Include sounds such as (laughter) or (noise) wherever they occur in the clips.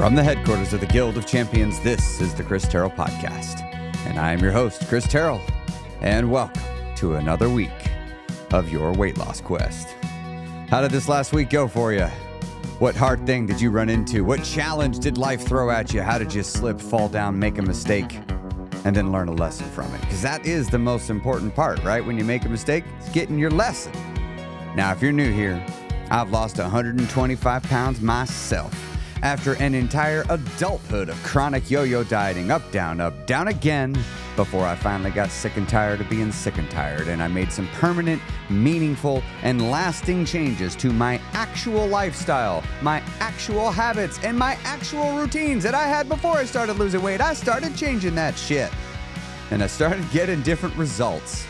From the headquarters of the Guild of Champions, this is the Chris Terrell Podcast. And I am your host, Chris Terrell. And welcome to another week of your weight loss quest. How did this last week go for you? What hard thing did you run into? What challenge did life throw at you? How did you slip, fall down, make a mistake, and then learn a lesson from it? Because that is the most important part, right? When you make a mistake, it's getting your lesson. Now, if you're new here, I've lost 125 pounds myself after an entire adulthood of chronic yo yo dieting, up, down, up, down again, before I finally got sick and tired of being sick and tired. And I made some permanent, meaningful, and lasting changes to my actual lifestyle, my actual habits, and my actual routines that I had before I started losing weight. I started changing that shit. And I started getting different results.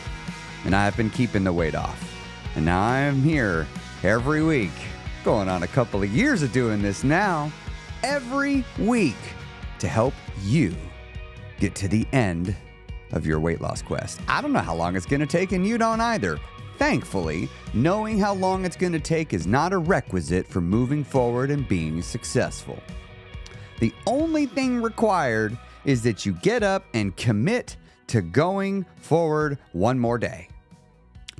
And I have been keeping the weight off. And now I am here every week, going on a couple of years of doing this now, every week to help you get to the end of your weight loss quest. I don't know how long it's going to take, and you don't either. Thankfully, knowing how long it's going to take is not a requisite for moving forward and being successful. The only thing required is that you get up and commit to going forward one more day.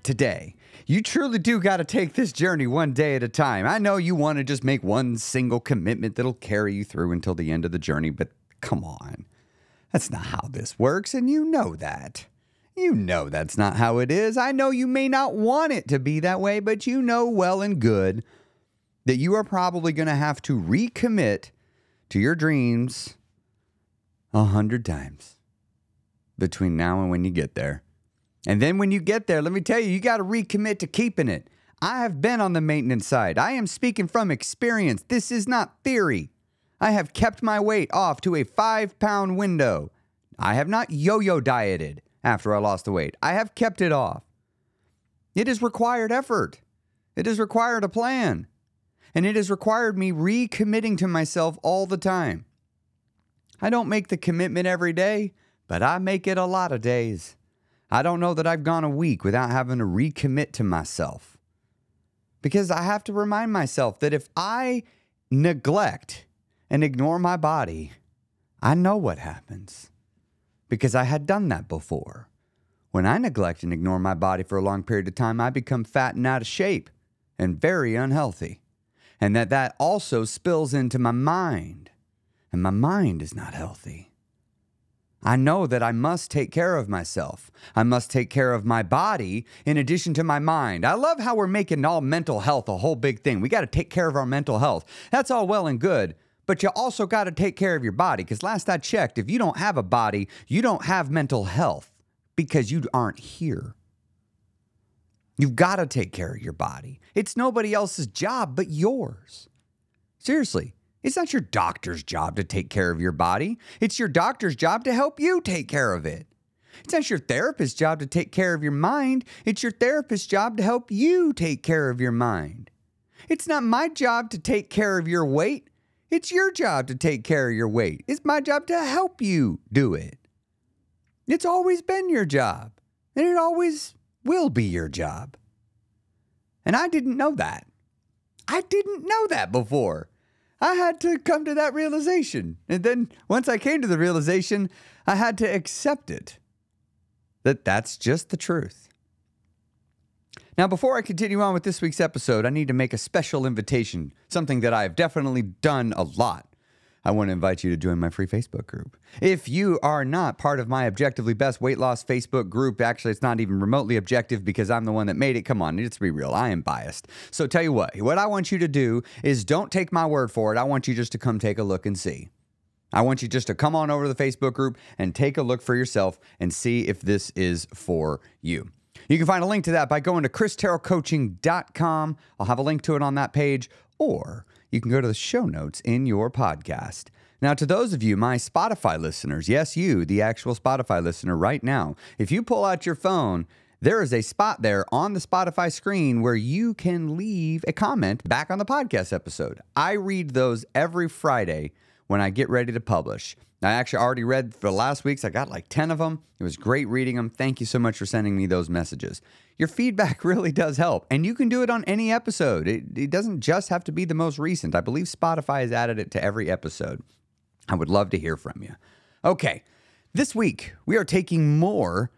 Today, you truly do got to take this journey one day at a time. I know you want to just make one single commitment that'll carry you through until the end of the journey, but come on. That's not how this works, and you know that. You know that's not how it is. I know you may not want it to be that way, but you know well and good that you are probably going to have to recommit to your dreams a hundred times between now and when you get there. And then when you get there, let me tell you, you got to recommit to keeping it. I have been on the maintenance side. I am speaking from experience. This is not theory. I have kept my weight off to a five pound window. I have not yo yo dieted after I lost the weight. I have kept it off. It has required effort, it has required a plan, and it has required me recommitting to myself all the time. I don't make the commitment every day, but I make it a lot of days. I don't know that I've gone a week without having to recommit to myself. Because I have to remind myself that if I neglect and ignore my body, I know what happens. Because I had done that before. When I neglect and ignore my body for a long period of time, I become fat and out of shape and very unhealthy. And that that also spills into my mind. And my mind is not healthy. I know that I must take care of myself. I must take care of my body in addition to my mind. I love how we're making all mental health a whole big thing. We got to take care of our mental health. That's all well and good, but you also got to take care of your body because last I checked, if you don't have a body, you don't have mental health because you aren't here. You've got to take care of your body. It's nobody else's job but yours. Seriously, it's not your doctor's job to take care of your body. It's your doctor's job to help you take care of it. It's not your therapist's job to take care of your mind. It's your therapist's job to help you take care of your mind. It's not my job to take care of your weight. It's your job to take care of your weight. It's my job to help you do it. It's always been your job, and it always will be your job. And I didn't know that. I didn't know that before. I had to come to that realization. And then once I came to the realization, I had to accept it that that's just the truth. Now, before I continue on with this week's episode, I need to make a special invitation, something that I've definitely done a lot. I want to invite you to join my free Facebook group. If you are not part of my Objectively Best Weight Loss Facebook group, actually, it's not even remotely objective because I'm the one that made it. Come on, let's be real. I am biased. So, tell you what, what I want you to do is don't take my word for it. I want you just to come take a look and see. I want you just to come on over to the Facebook group and take a look for yourself and see if this is for you. You can find a link to that by going to christerrellcoaching.com. I'll have a link to it on that page, or you can go to the show notes in your podcast. Now, to those of you, my Spotify listeners, yes, you, the actual Spotify listener right now, if you pull out your phone, there is a spot there on the Spotify screen where you can leave a comment back on the podcast episode. I read those every Friday when I get ready to publish. I actually already read for last week's. I got like 10 of them. It was great reading them. Thank you so much for sending me those messages. Your feedback (laughs) really does help, and you can do it on any episode. It, it doesn't just have to be the most recent. I believe Spotify has added it to every episode. I would love to hear from you. Okay, this week we are taking more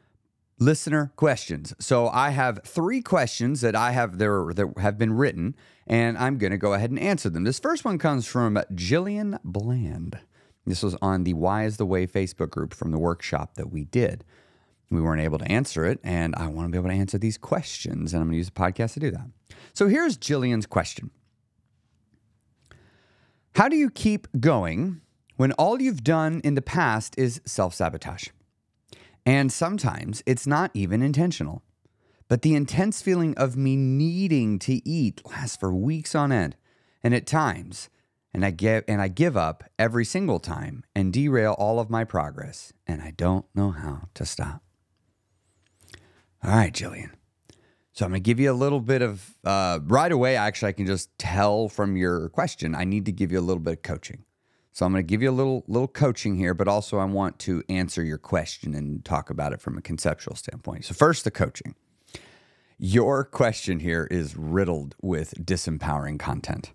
listener questions. So I have three questions that I have there that have been written, and I'm going to go ahead and answer them. This first one comes from Jillian Bland. This was on the Why is the Way Facebook group from the workshop that we did. We weren't able to answer it, and I want to be able to answer these questions, and I'm going to use the podcast to do that. So here's Jillian's question How do you keep going when all you've done in the past is self sabotage? And sometimes it's not even intentional. But the intense feeling of me needing to eat lasts for weeks on end. And at times, and I give and I give up every single time and derail all of my progress, and I don't know how to stop. All right, Jillian. So I'm going to give you a little bit of uh, right away. Actually, I can just tell from your question. I need to give you a little bit of coaching. So I'm going to give you a little little coaching here, but also I want to answer your question and talk about it from a conceptual standpoint. So first, the coaching. Your question here is riddled with disempowering content.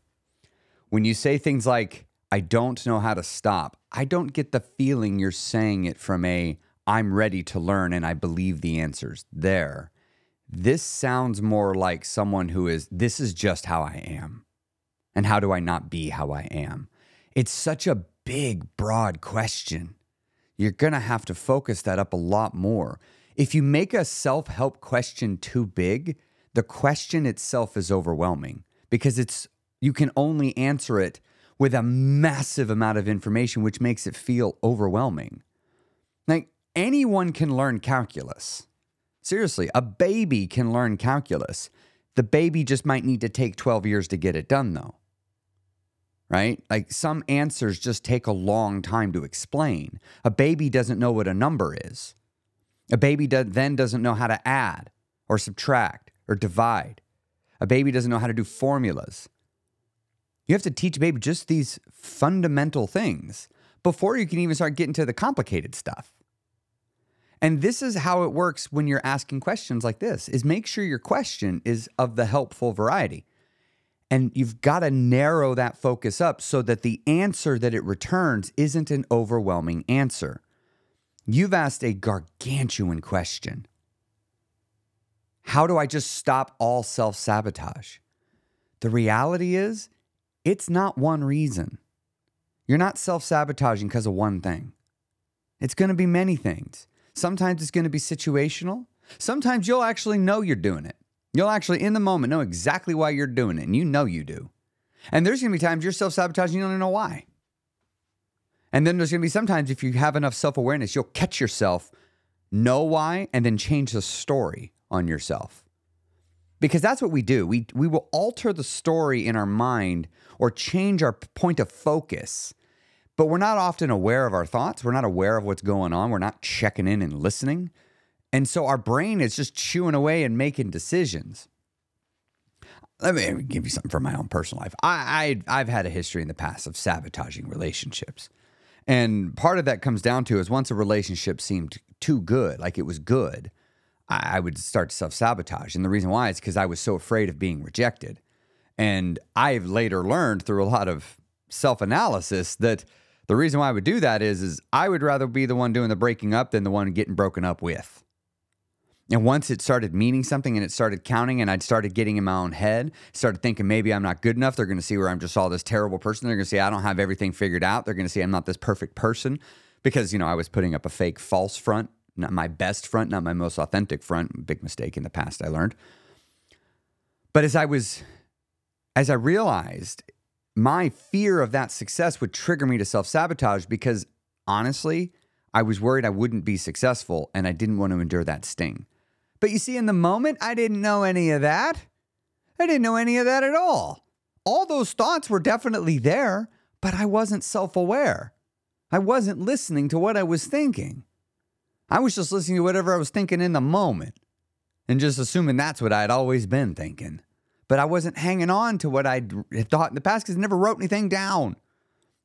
When you say things like, I don't know how to stop, I don't get the feeling you're saying it from a, I'm ready to learn and I believe the answers there. This sounds more like someone who is, this is just how I am. And how do I not be how I am? It's such a big, broad question. You're going to have to focus that up a lot more. If you make a self help question too big, the question itself is overwhelming because it's you can only answer it with a massive amount of information, which makes it feel overwhelming. Like anyone can learn calculus. Seriously, a baby can learn calculus. The baby just might need to take 12 years to get it done, though. Right? Like some answers just take a long time to explain. A baby doesn't know what a number is. A baby do- then doesn't know how to add or subtract or divide. A baby doesn't know how to do formulas. You have to teach baby just these fundamental things before you can even start getting to the complicated stuff. And this is how it works when you're asking questions like this is make sure your question is of the helpful variety. And you've got to narrow that focus up so that the answer that it returns isn't an overwhelming answer. You've asked a gargantuan question. How do I just stop all self sabotage? The reality is, it's not one reason. You're not self sabotaging because of one thing. It's going to be many things. Sometimes it's going to be situational. Sometimes you'll actually know you're doing it. You'll actually, in the moment, know exactly why you're doing it, and you know you do. And there's going to be times you're self sabotaging, you don't know why. And then there's going to be sometimes, if you have enough self awareness, you'll catch yourself, know why, and then change the story on yourself. Because that's what we do. We, we will alter the story in our mind or change our point of focus. But we're not often aware of our thoughts. We're not aware of what's going on. We're not checking in and listening. And so our brain is just chewing away and making decisions. Let me give you something from my own personal life. I, I have had a history in the past of sabotaging relationships. And part of that comes down to is once a relationship seemed too good, like it was good, I, I would start to self sabotage. And the reason why is because I was so afraid of being rejected. And I've later learned through a lot of self analysis that the reason why I would do that is, is I would rather be the one doing the breaking up than the one getting broken up with. And once it started meaning something and it started counting, and I'd started getting in my own head, started thinking maybe I'm not good enough. They're going to see where I'm just all this terrible person. They're going to see I don't have everything figured out. They're going to see I'm not this perfect person because, you know, I was putting up a fake false front, not my best front, not my most authentic front. Big mistake in the past, I learned. But as I was as I realized my fear of that success would trigger me to self sabotage because honestly, I was worried I wouldn't be successful and I didn't want to endure that sting. But you see, in the moment, I didn't know any of that. I didn't know any of that at all. All those thoughts were definitely there, but I wasn't self aware. I wasn't listening to what I was thinking. I was just listening to whatever I was thinking in the moment and just assuming that's what I'd always been thinking but I wasn't hanging on to what I had thought in the past because I never wrote anything down.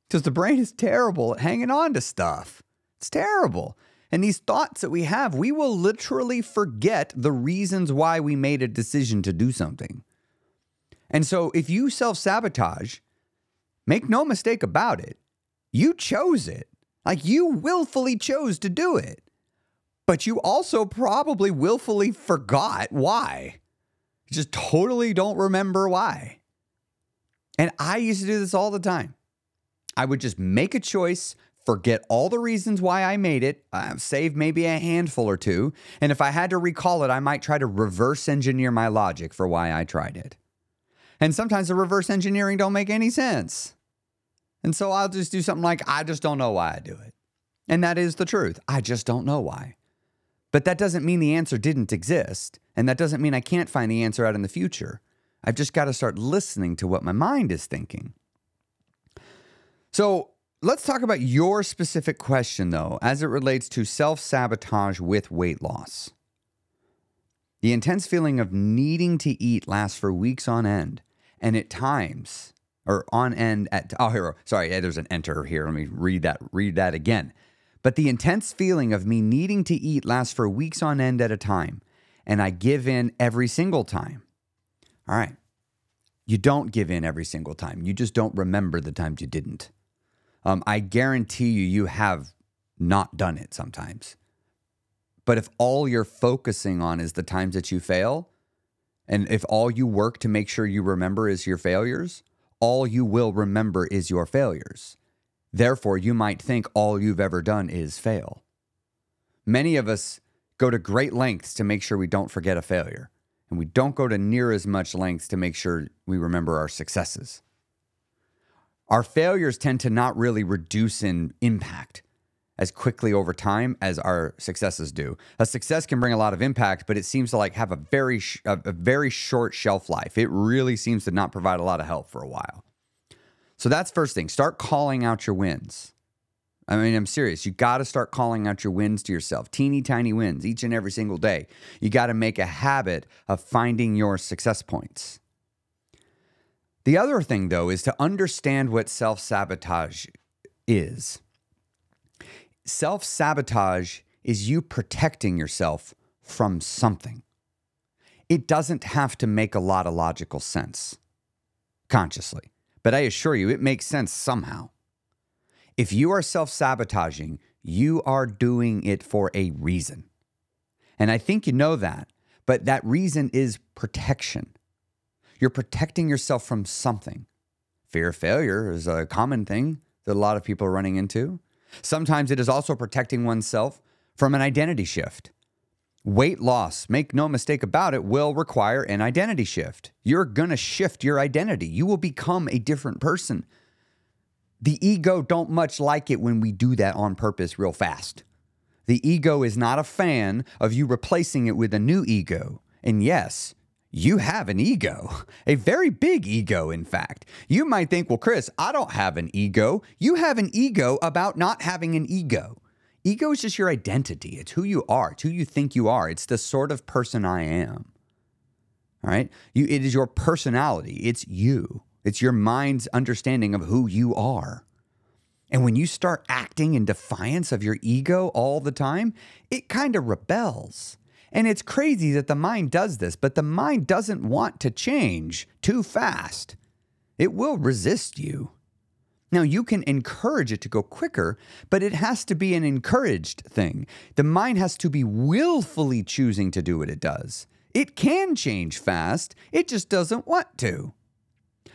because the brain is terrible at hanging on to stuff. It's terrible. And these thoughts that we have, we will literally forget the reasons why we made a decision to do something. And so if you self sabotage, make no mistake about it, you chose it. Like you willfully chose to do it. But you also probably willfully forgot why. You just totally don't remember why. And I used to do this all the time. I would just make a choice, forget all the reasons why I made it, uh, save maybe a handful or two. And if I had to recall it, I might try to reverse engineer my logic for why I tried it. And sometimes the reverse engineering don't make any sense. And so I'll just do something like, I just don't know why I do it. And that is the truth. I just don't know why. But that doesn't mean the answer didn't exist. And that doesn't mean I can't find the answer out in the future. I've just got to start listening to what my mind is thinking. So let's talk about your specific question, though, as it relates to self sabotage with weight loss. The intense feeling of needing to eat lasts for weeks on end, and at times, or on end at oh here, sorry, there's an enter here. Let me read that, read that again. But the intense feeling of me needing to eat lasts for weeks on end at a time, and I give in every single time. All right. You don't give in every single time. You just don't remember the times you didn't. Um, I guarantee you, you have not done it sometimes. But if all you're focusing on is the times that you fail, and if all you work to make sure you remember is your failures, all you will remember is your failures. Therefore, you might think all you've ever done is fail. Many of us go to great lengths to make sure we don't forget a failure, and we don't go to near as much lengths to make sure we remember our successes our failures tend to not really reduce in impact as quickly over time as our successes do. A success can bring a lot of impact, but it seems to like have a very sh- a very short shelf life. It really seems to not provide a lot of help for a while. So that's first thing. Start calling out your wins. I mean, I'm serious. You got to start calling out your wins to yourself. Teeny tiny wins each and every single day. You got to make a habit of finding your success points. The other thing, though, is to understand what self sabotage is. Self sabotage is you protecting yourself from something. It doesn't have to make a lot of logical sense consciously, but I assure you it makes sense somehow. If you are self sabotaging, you are doing it for a reason. And I think you know that, but that reason is protection. You're protecting yourself from something. Fear of failure is a common thing that a lot of people are running into. Sometimes it is also protecting oneself from an identity shift. Weight loss, make no mistake about it, will require an identity shift. You're going to shift your identity. You will become a different person. The ego don't much like it when we do that on purpose real fast. The ego is not a fan of you replacing it with a new ego. And yes, you have an ego, (laughs) a very big ego, in fact. You might think, well, Chris, I don't have an ego. You have an ego about not having an ego. Ego is just your identity, it's who you are, it's who you think you are, it's the sort of person I am. All right? You, it is your personality, it's you, it's your mind's understanding of who you are. And when you start acting in defiance of your ego all the time, it kind of rebels. And it's crazy that the mind does this, but the mind doesn't want to change too fast. It will resist you. Now, you can encourage it to go quicker, but it has to be an encouraged thing. The mind has to be willfully choosing to do what it does. It can change fast, it just doesn't want to.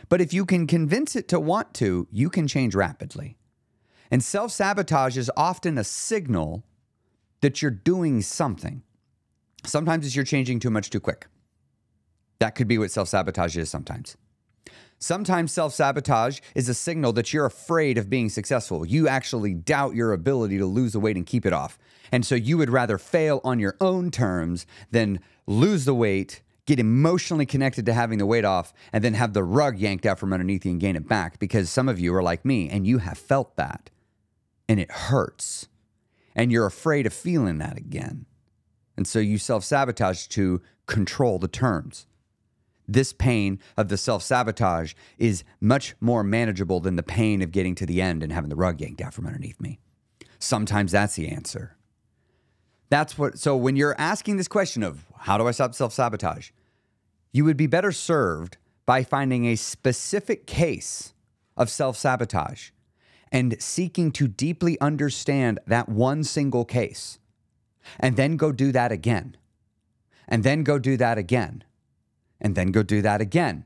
But if you can convince it to want to, you can change rapidly. And self sabotage is often a signal that you're doing something. Sometimes it's you're changing too much too quick. That could be what self sabotage is sometimes. Sometimes self sabotage is a signal that you're afraid of being successful. You actually doubt your ability to lose the weight and keep it off. And so you would rather fail on your own terms than lose the weight, get emotionally connected to having the weight off, and then have the rug yanked out from underneath you and gain it back because some of you are like me and you have felt that and it hurts. And you're afraid of feeling that again. And so you self sabotage to control the terms. This pain of the self sabotage is much more manageable than the pain of getting to the end and having the rug yanked out from underneath me. Sometimes that's the answer. That's what, so when you're asking this question of how do I stop self sabotage, you would be better served by finding a specific case of self sabotage and seeking to deeply understand that one single case. And then go do that again. And then go do that again. And then go do that again.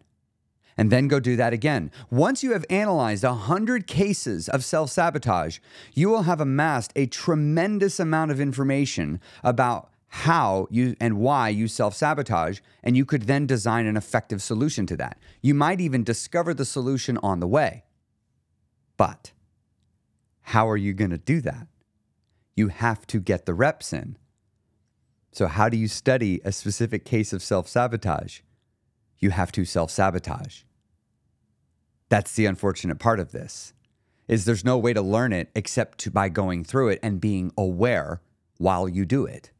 And then go do that again. Once you have analyzed 100 cases of self sabotage, you will have amassed a tremendous amount of information about how you and why you self sabotage, and you could then design an effective solution to that. You might even discover the solution on the way. But how are you going to do that? You have to get the reps in. So, how do you study a specific case of self sabotage? You have to self sabotage. That's the unfortunate part of this. Is there's no way to learn it except to, by going through it and being aware while you do it.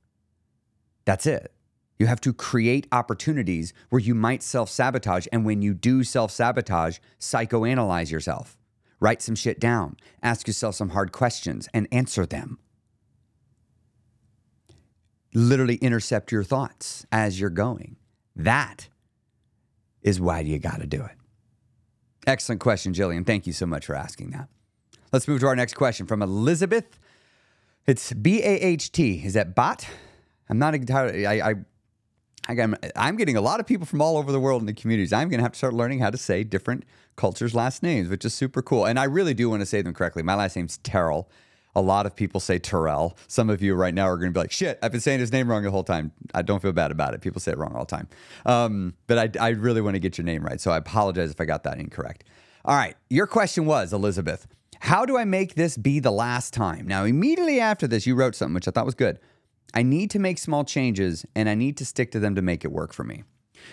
That's it. You have to create opportunities where you might self sabotage. And when you do self sabotage, psychoanalyze yourself. Write some shit down. Ask yourself some hard questions and answer them. Literally intercept your thoughts as you're going. That is why you got to do it. Excellent question, Jillian. Thank you so much for asking that. Let's move to our next question from Elizabeth. It's B A H T. Is that bot? I'm not entirely. I, I I'm, I'm getting a lot of people from all over the world in the communities. I'm going to have to start learning how to say different cultures' last names, which is super cool. And I really do want to say them correctly. My last name's Terrell. A lot of people say Terrell. Some of you right now are going to be like, shit, I've been saying his name wrong the whole time. I don't feel bad about it. People say it wrong all the time. Um, but I, I really want to get your name right. So I apologize if I got that incorrect. All right. Your question was, Elizabeth, how do I make this be the last time? Now, immediately after this, you wrote something which I thought was good. I need to make small changes and I need to stick to them to make it work for me.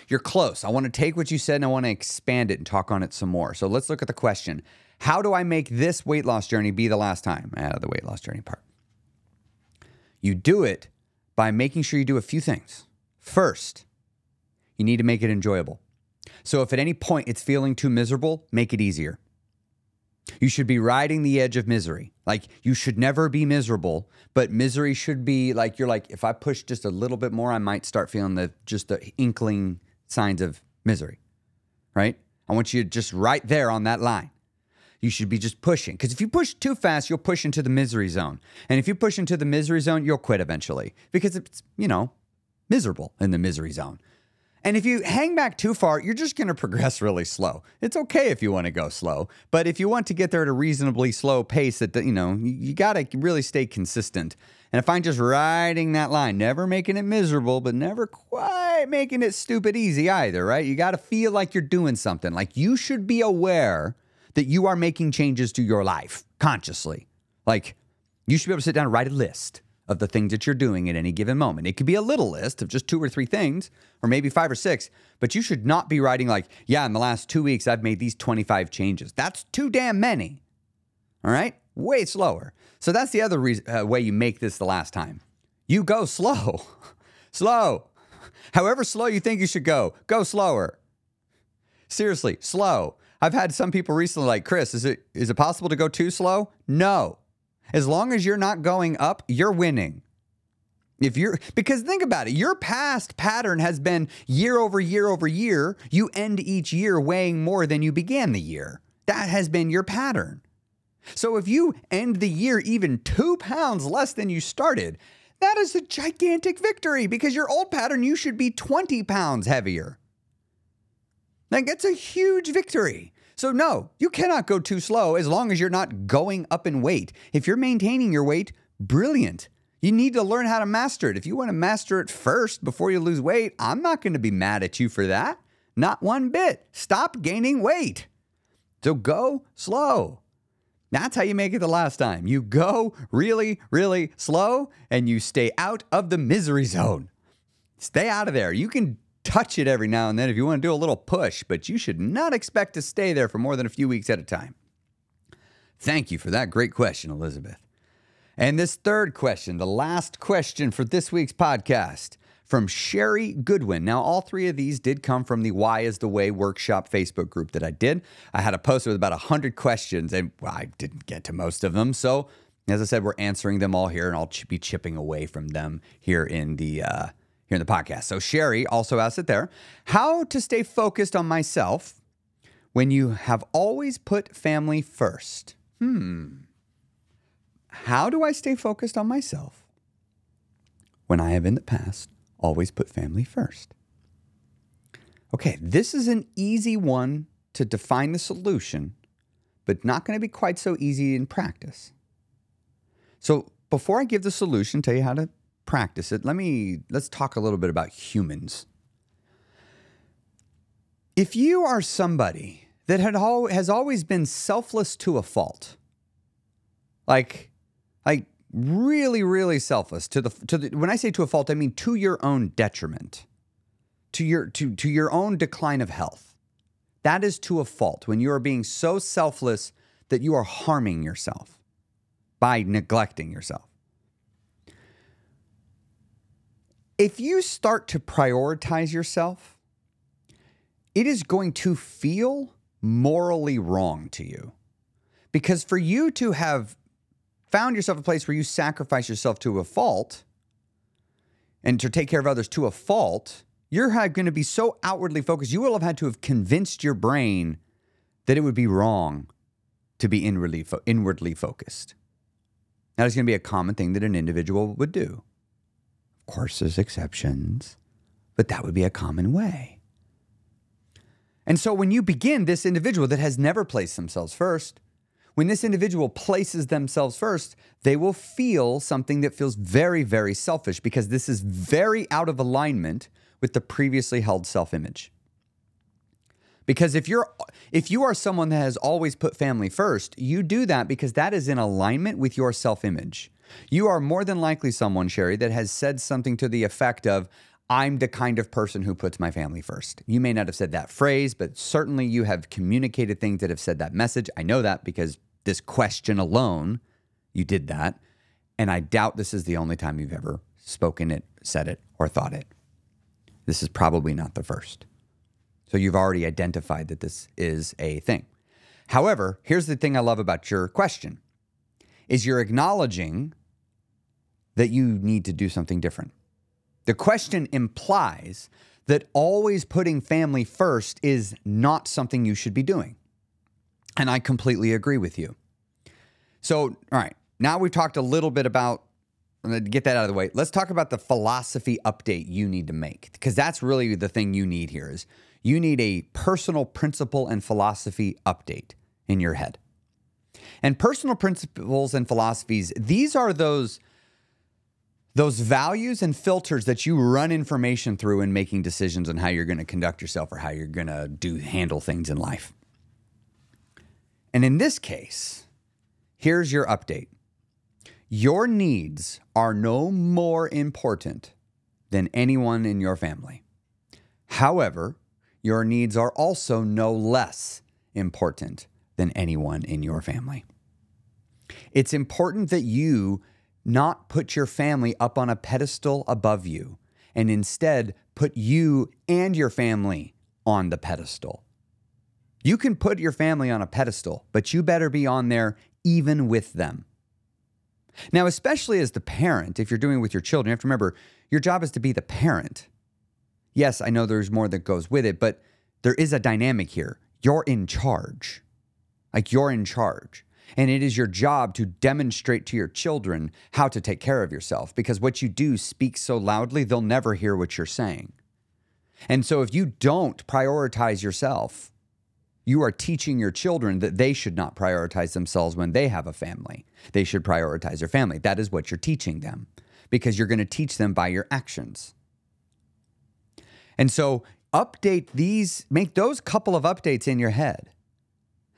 You're close. I want to take what you said and I want to expand it and talk on it some more. So let's look at the question How do I make this weight loss journey be the last time? Out of the weight loss journey part. You do it by making sure you do a few things. First, you need to make it enjoyable. So if at any point it's feeling too miserable, make it easier. You should be riding the edge of misery. Like you should never be miserable, but misery should be like you're like if I push just a little bit more, I might start feeling the just the inkling signs of misery. Right? I want you to just right there on that line. You should be just pushing because if you push too fast, you'll push into the misery zone. And if you push into the misery zone, you'll quit eventually because it's, you know, miserable in the misery zone. And if you hang back too far, you're just going to progress really slow. It's okay if you want to go slow, but if you want to get there at a reasonably slow pace, that you know you got to really stay consistent. And if I'm just riding that line, never making it miserable, but never quite making it stupid easy either, right? You got to feel like you're doing something. Like you should be aware that you are making changes to your life consciously. Like you should be able to sit down and write a list of the things that you're doing at any given moment. It could be a little list of just two or three things, or maybe five or six, but you should not be writing like, yeah, in the last two weeks, I've made these 25 changes. That's too damn many. All right? Way slower. So that's the other reason, uh, way you make this the last time. You go (laughs) slow. slow. However slow you think you should go, go slower. Seriously, slow. I've had some people recently like, Chris, is it is it possible to go too slow? No. As long as you're not going up, you're winning. If you're, because think about it, your past pattern has been year over year over year, you end each year weighing more than you began the year. That has been your pattern. So if you end the year even two pounds less than you started, that is a gigantic victory because your old pattern, you should be 20 pounds heavier. Like, it's a huge victory. So, no, you cannot go too slow as long as you're not going up in weight. If you're maintaining your weight, brilliant. You need to learn how to master it. If you want to master it first before you lose weight, I'm not going to be mad at you for that. Not one bit. Stop gaining weight. So go slow. That's how you make it the last time. You go really, really slow and you stay out of the misery zone. Stay out of there. You can touch it every now and then if you want to do a little push, but you should not expect to stay there for more than a few weeks at a time. Thank you for that great question, Elizabeth. And this third question, the last question for this week's podcast from Sherry Goodwin. Now, all three of these did come from the Why is the Way workshop Facebook group that I did. I had a post with about 100 questions, and I didn't get to most of them. So, as I said, we're answering them all here, and I'll be chipping away from them here in the uh, here in the podcast. So, Sherry also asked it there: How to stay focused on myself when you have always put family first? Hmm. How do I stay focused on myself when I have in the past always put family first. Okay, this is an easy one to define the solution, but not going to be quite so easy in practice. So, before I give the solution, tell you how to practice it, let me let's talk a little bit about humans. If you are somebody that had al- has always been selfless to a fault, like like really, really selfless to the to the when I say to a fault, I mean to your own detriment, to your to to your own decline of health. That is to a fault when you are being so selfless that you are harming yourself by neglecting yourself. If you start to prioritize yourself, it is going to feel morally wrong to you. Because for you to have found yourself a place where you sacrifice yourself to a fault and to take care of others to a fault, you're going to be so outwardly focused. You will have had to have convinced your brain that it would be wrong to be inwardly, fo- inwardly focused. That is going to be a common thing that an individual would do. Course, there's exceptions, but that would be a common way. And so when you begin, this individual that has never placed themselves first, when this individual places themselves first, they will feel something that feels very, very selfish because this is very out of alignment with the previously held self image. Because if you're if you are someone that has always put family first, you do that because that is in alignment with your self-image. You are more than likely someone, Sherry, that has said something to the effect of I'm the kind of person who puts my family first. You may not have said that phrase, but certainly you have communicated things that have said that message. I know that because this question alone, you did that. And I doubt this is the only time you've ever spoken it, said it, or thought it. This is probably not the first. So you've already identified that this is a thing. However, here's the thing I love about your question is you're acknowledging that you need to do something different. The question implies that always putting family first is not something you should be doing. And I completely agree with you. So, all right, now we've talked a little bit about, get that out of the way. Let's talk about the philosophy update you need to make because that's really the thing you need here is you need a personal principle and philosophy update in your head. And personal principles and philosophies, these are those those values and filters that you run information through in making decisions on how you're going to conduct yourself or how you're going to do handle things in life. And in this case, here's your update. Your needs are no more important than anyone in your family. However, your needs are also no less important than anyone in your family. It's important that you not put your family up on a pedestal above you and instead put you and your family on the pedestal. You can put your family on a pedestal, but you better be on there even with them. Now, especially as the parent, if you're doing it with your children, you have to remember your job is to be the parent. Yes, I know there's more that goes with it, but there is a dynamic here. You're in charge. Like you're in charge. And it is your job to demonstrate to your children how to take care of yourself because what you do speaks so loudly, they'll never hear what you're saying. And so if you don't prioritize yourself, you are teaching your children that they should not prioritize themselves when they have a family. They should prioritize their family. That is what you're teaching them because you're going to teach them by your actions. And so update these, make those couple of updates in your head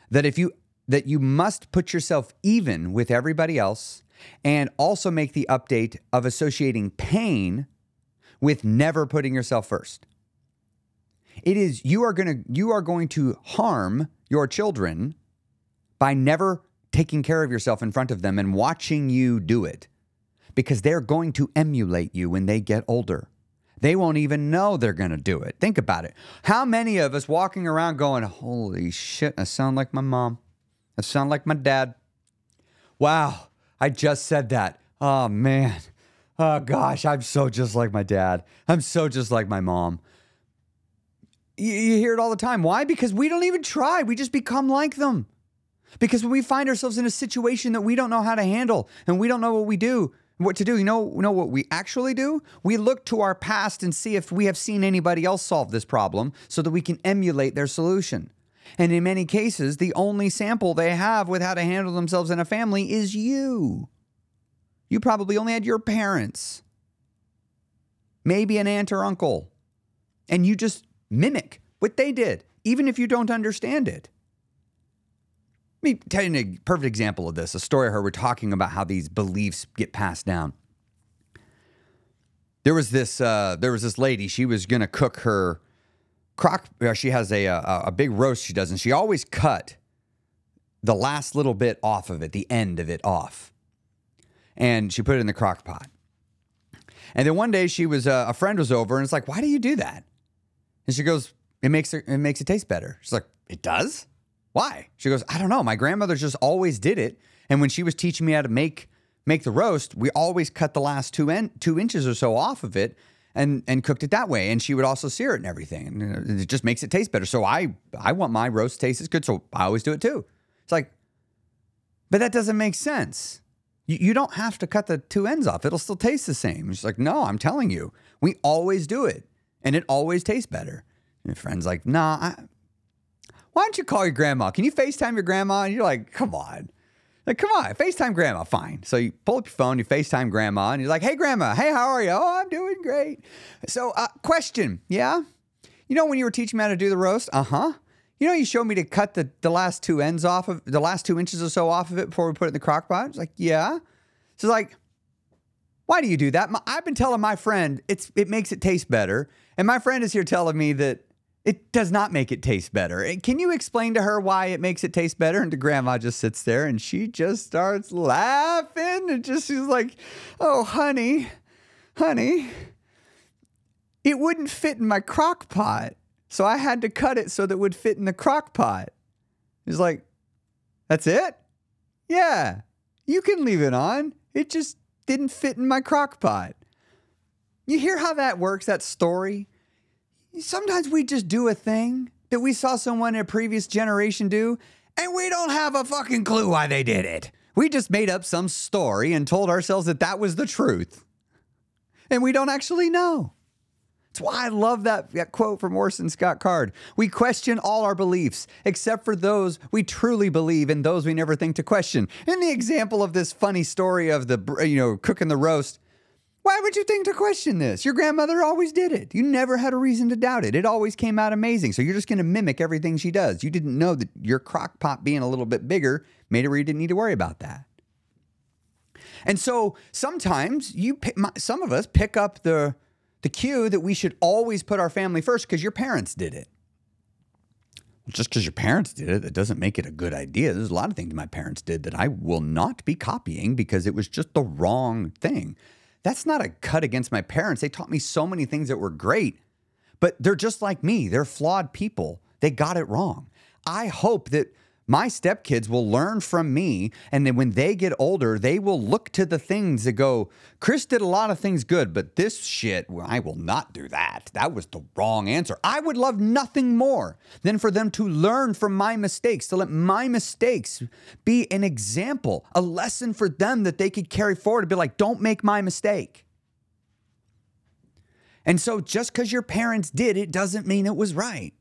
that if you that you must put yourself even with everybody else and also make the update of associating pain with never putting yourself first. It is you are going to you are going to harm your children by never taking care of yourself in front of them and watching you do it because they're going to emulate you when they get older. They won't even know they're going to do it. Think about it. How many of us walking around going, Holy shit, I sound like my mom. I sound like my dad. Wow, I just said that. Oh, man. Oh, gosh, I'm so just like my dad. I'm so just like my mom. You, you hear it all the time. Why? Because we don't even try, we just become like them. Because when we find ourselves in a situation that we don't know how to handle and we don't know what we do, what to do. You know, know what we actually do? We look to our past and see if we have seen anybody else solve this problem so that we can emulate their solution. And in many cases, the only sample they have with how to handle themselves in a family is you. You probably only had your parents, maybe an aunt or uncle, and you just mimic what they did, even if you don't understand it. Let me tell you a perfect example of this a story I heard. We're talking about how these beliefs get passed down. There was this uh, there was this lady. She was gonna cook her crock. Uh, she has a, a a big roast she does, and she always cut the last little bit off of it, the end of it off, and she put it in the crock pot. And then one day she was uh, a friend was over, and it's like, why do you do that? And she goes, it makes it, it makes it taste better. She's like, it does. Why? She goes, I don't know. My grandmother just always did it. And when she was teaching me how to make make the roast, we always cut the last two end two inches or so off of it and and cooked it that way. And she would also sear it and everything. And uh, it just makes it taste better. So I I want my roast taste as good. So I always do it too. It's like, but that doesn't make sense. You, you don't have to cut the two ends off. It'll still taste the same. She's like, no, I'm telling you, we always do it, and it always tastes better. And friend's like, nah, I, why don't you call your grandma? Can you FaceTime your grandma? And you're like, come on. Like, come on, FaceTime grandma, fine. So you pull up your phone, you FaceTime grandma, and you're like, hey, grandma, hey, how are you? Oh, I'm doing great. So, uh, question, yeah? You know when you were teaching me how to do the roast? Uh huh. You know, you showed me to cut the, the last two ends off of the last two inches or so off of it before we put it in the crock pot? It's like, yeah. So, like, why do you do that? My, I've been telling my friend it's it makes it taste better. And my friend is here telling me that it does not make it taste better. Can you explain to her why it makes it taste better? And grandma just sits there and she just starts laughing and just she's like, "Oh, honey, honey, it wouldn't fit in my crock pot, so I had to cut it so that it would fit in the crock pot." He's like, "That's it? Yeah, you can leave it on. It just didn't fit in my crock pot." You hear how that works? That story sometimes we just do a thing that we saw someone in a previous generation do, and we don't have a fucking clue why they did it. We just made up some story and told ourselves that that was the truth. And we don't actually know. That's why I love that, that quote from Orson Scott Card. We question all our beliefs, except for those we truly believe and those we never think to question. In the example of this funny story of the, you know, cooking the roast, why would you think to question this? Your grandmother always did it. You never had a reason to doubt it. It always came out amazing. So you're just going to mimic everything she does. You didn't know that your crock pot being a little bit bigger made it where you didn't need to worry about that. And so sometimes you, some of us pick up the the cue that we should always put our family first because your parents did it. Just because your parents did it, that doesn't make it a good idea. There's a lot of things my parents did that I will not be copying because it was just the wrong thing. That's not a cut against my parents. They taught me so many things that were great, but they're just like me. They're flawed people. They got it wrong. I hope that my stepkids will learn from me. And then when they get older, they will look to the things that go, Chris did a lot of things good, but this shit, well, I will not do that. That was the wrong answer. I would love nothing more than for them to learn from my mistakes, to let my mistakes be an example, a lesson for them that they could carry forward to be like, don't make my mistake. And so just because your parents did it doesn't mean it was right.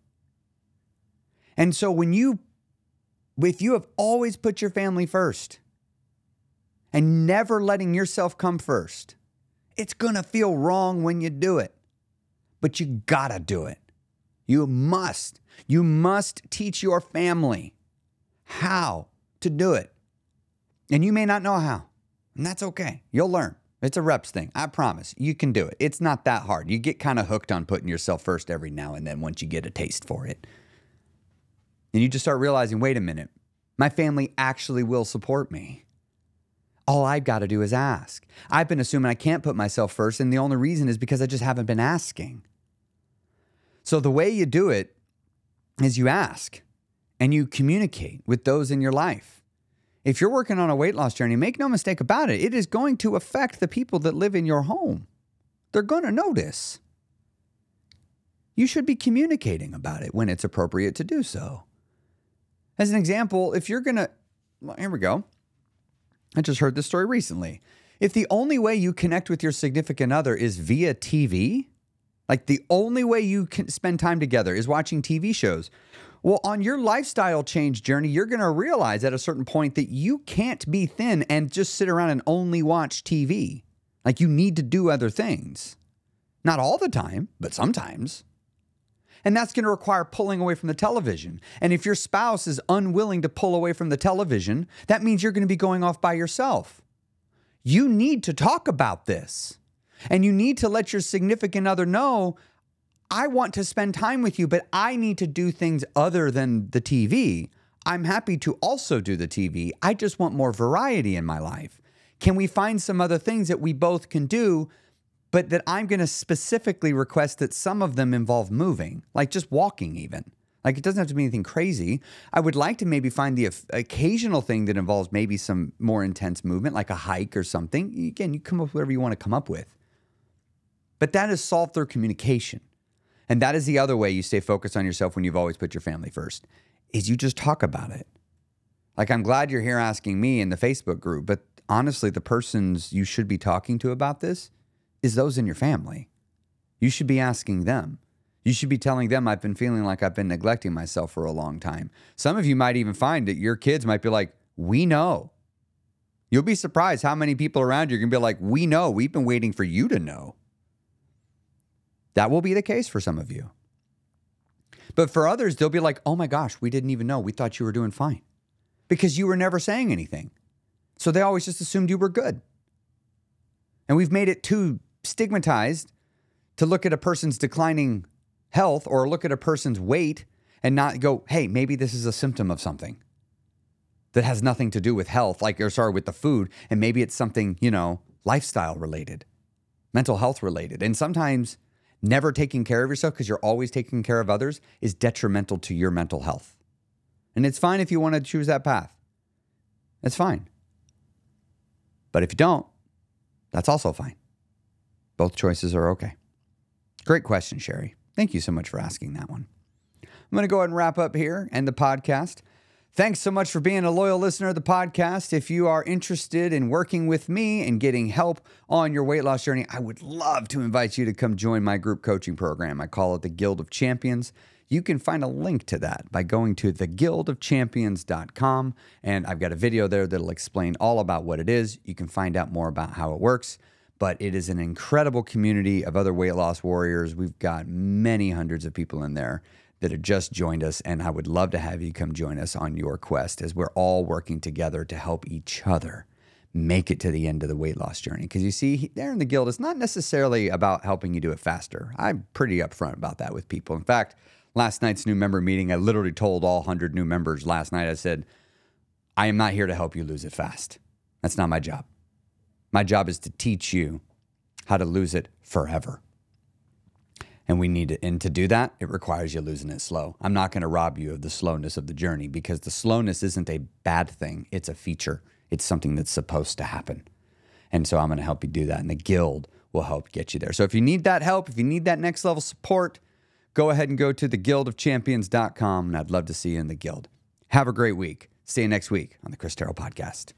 And so when you if you have always put your family first and never letting yourself come first, it's going to feel wrong when you do it. But you got to do it. You must. You must teach your family how to do it. And you may not know how, and that's okay. You'll learn. It's a reps thing. I promise. You can do it. It's not that hard. You get kind of hooked on putting yourself first every now and then once you get a taste for it. And you just start realizing wait a minute, my family actually will support me. All I've got to do is ask. I've been assuming I can't put myself first, and the only reason is because I just haven't been asking. So the way you do it is you ask and you communicate with those in your life. If you're working on a weight loss journey, make no mistake about it, it is going to affect the people that live in your home. They're going to notice. You should be communicating about it when it's appropriate to do so. As an example, if you're going to, well, here we go. I just heard this story recently. If the only way you connect with your significant other is via TV, like the only way you can spend time together is watching TV shows. Well, on your lifestyle change journey, you're going to realize at a certain point that you can't be thin and just sit around and only watch TV. Like you need to do other things. Not all the time, but sometimes. And that's going to require pulling away from the television. And if your spouse is unwilling to pull away from the television, that means you're going to be going off by yourself. You need to talk about this. And you need to let your significant other know I want to spend time with you, but I need to do things other than the TV. I'm happy to also do the TV. I just want more variety in my life. Can we find some other things that we both can do, but that I'm going to specifically request that some of them involve moving, like just walking, even? Like it doesn't have to be anything crazy. I would like to maybe find the occasional thing that involves maybe some more intense movement, like a hike or something. Again, you come up with whatever you want to come up with. But that is solved through communication. And that is the other way you stay focused on yourself when you've always put your family first. Is you just talk about it. Like I'm glad you're here asking me in the Facebook group, but honestly, the persons you should be talking to about this is those in your family. You should be asking them. You should be telling them, I've been feeling like I've been neglecting myself for a long time. Some of you might even find that your kids might be like, We know. You'll be surprised how many people around you are going to be like, We know. We've been waiting for you to know. That will be the case for some of you. But for others, they'll be like, oh my gosh, we didn't even know. We thought you were doing fine because you were never saying anything. So they always just assumed you were good. And we've made it too stigmatized to look at a person's declining health or look at a person's weight and not go, hey, maybe this is a symptom of something that has nothing to do with health, like, or sorry, with the food. And maybe it's something, you know, lifestyle related, mental health related. And sometimes never taking care of yourself because you're always taking care of others is detrimental to your mental health. And it's fine if you want to choose that path. It's fine. But if you don't, that's also fine. Both choices are okay. Great question, Sherry. Thank you so much for asking that one. I'm going to go ahead and wrap up here and the podcast. Thanks so much for being a loyal listener of the podcast. If you are interested in working with me and getting help on your weight loss journey, I would love to invite you to come join my group coaching program. I call it the Guild of Champions. You can find a link to that by going to theguildofchampions.com. And I've got a video there that'll explain all about what it is. You can find out more about how it works. But it is an incredible community of other weight loss warriors. We've got many hundreds of people in there that have just joined us, and I would love to have you come join us on your quest as we're all working together to help each other make it to the end of the weight loss journey. Because you see, there in the guild, it's not necessarily about helping you do it faster. I'm pretty upfront about that with people. In fact, last night's new member meeting, I literally told all 100 new members last night, I said, I am not here to help you lose it fast. That's not my job. My job is to teach you how to lose it forever. And we need to and to do that it requires you losing it slow. I'm not going to rob you of the slowness of the journey because the slowness isn't a bad thing. It's a feature. It's something that's supposed to happen. And so i'm going to help you do that and the guild will help get you there. So if you need that help if you need that next level support go ahead and go to theguildofchampions.com and i'd love to see you in the guild. Have a great week. See you next week on the chris terrell podcast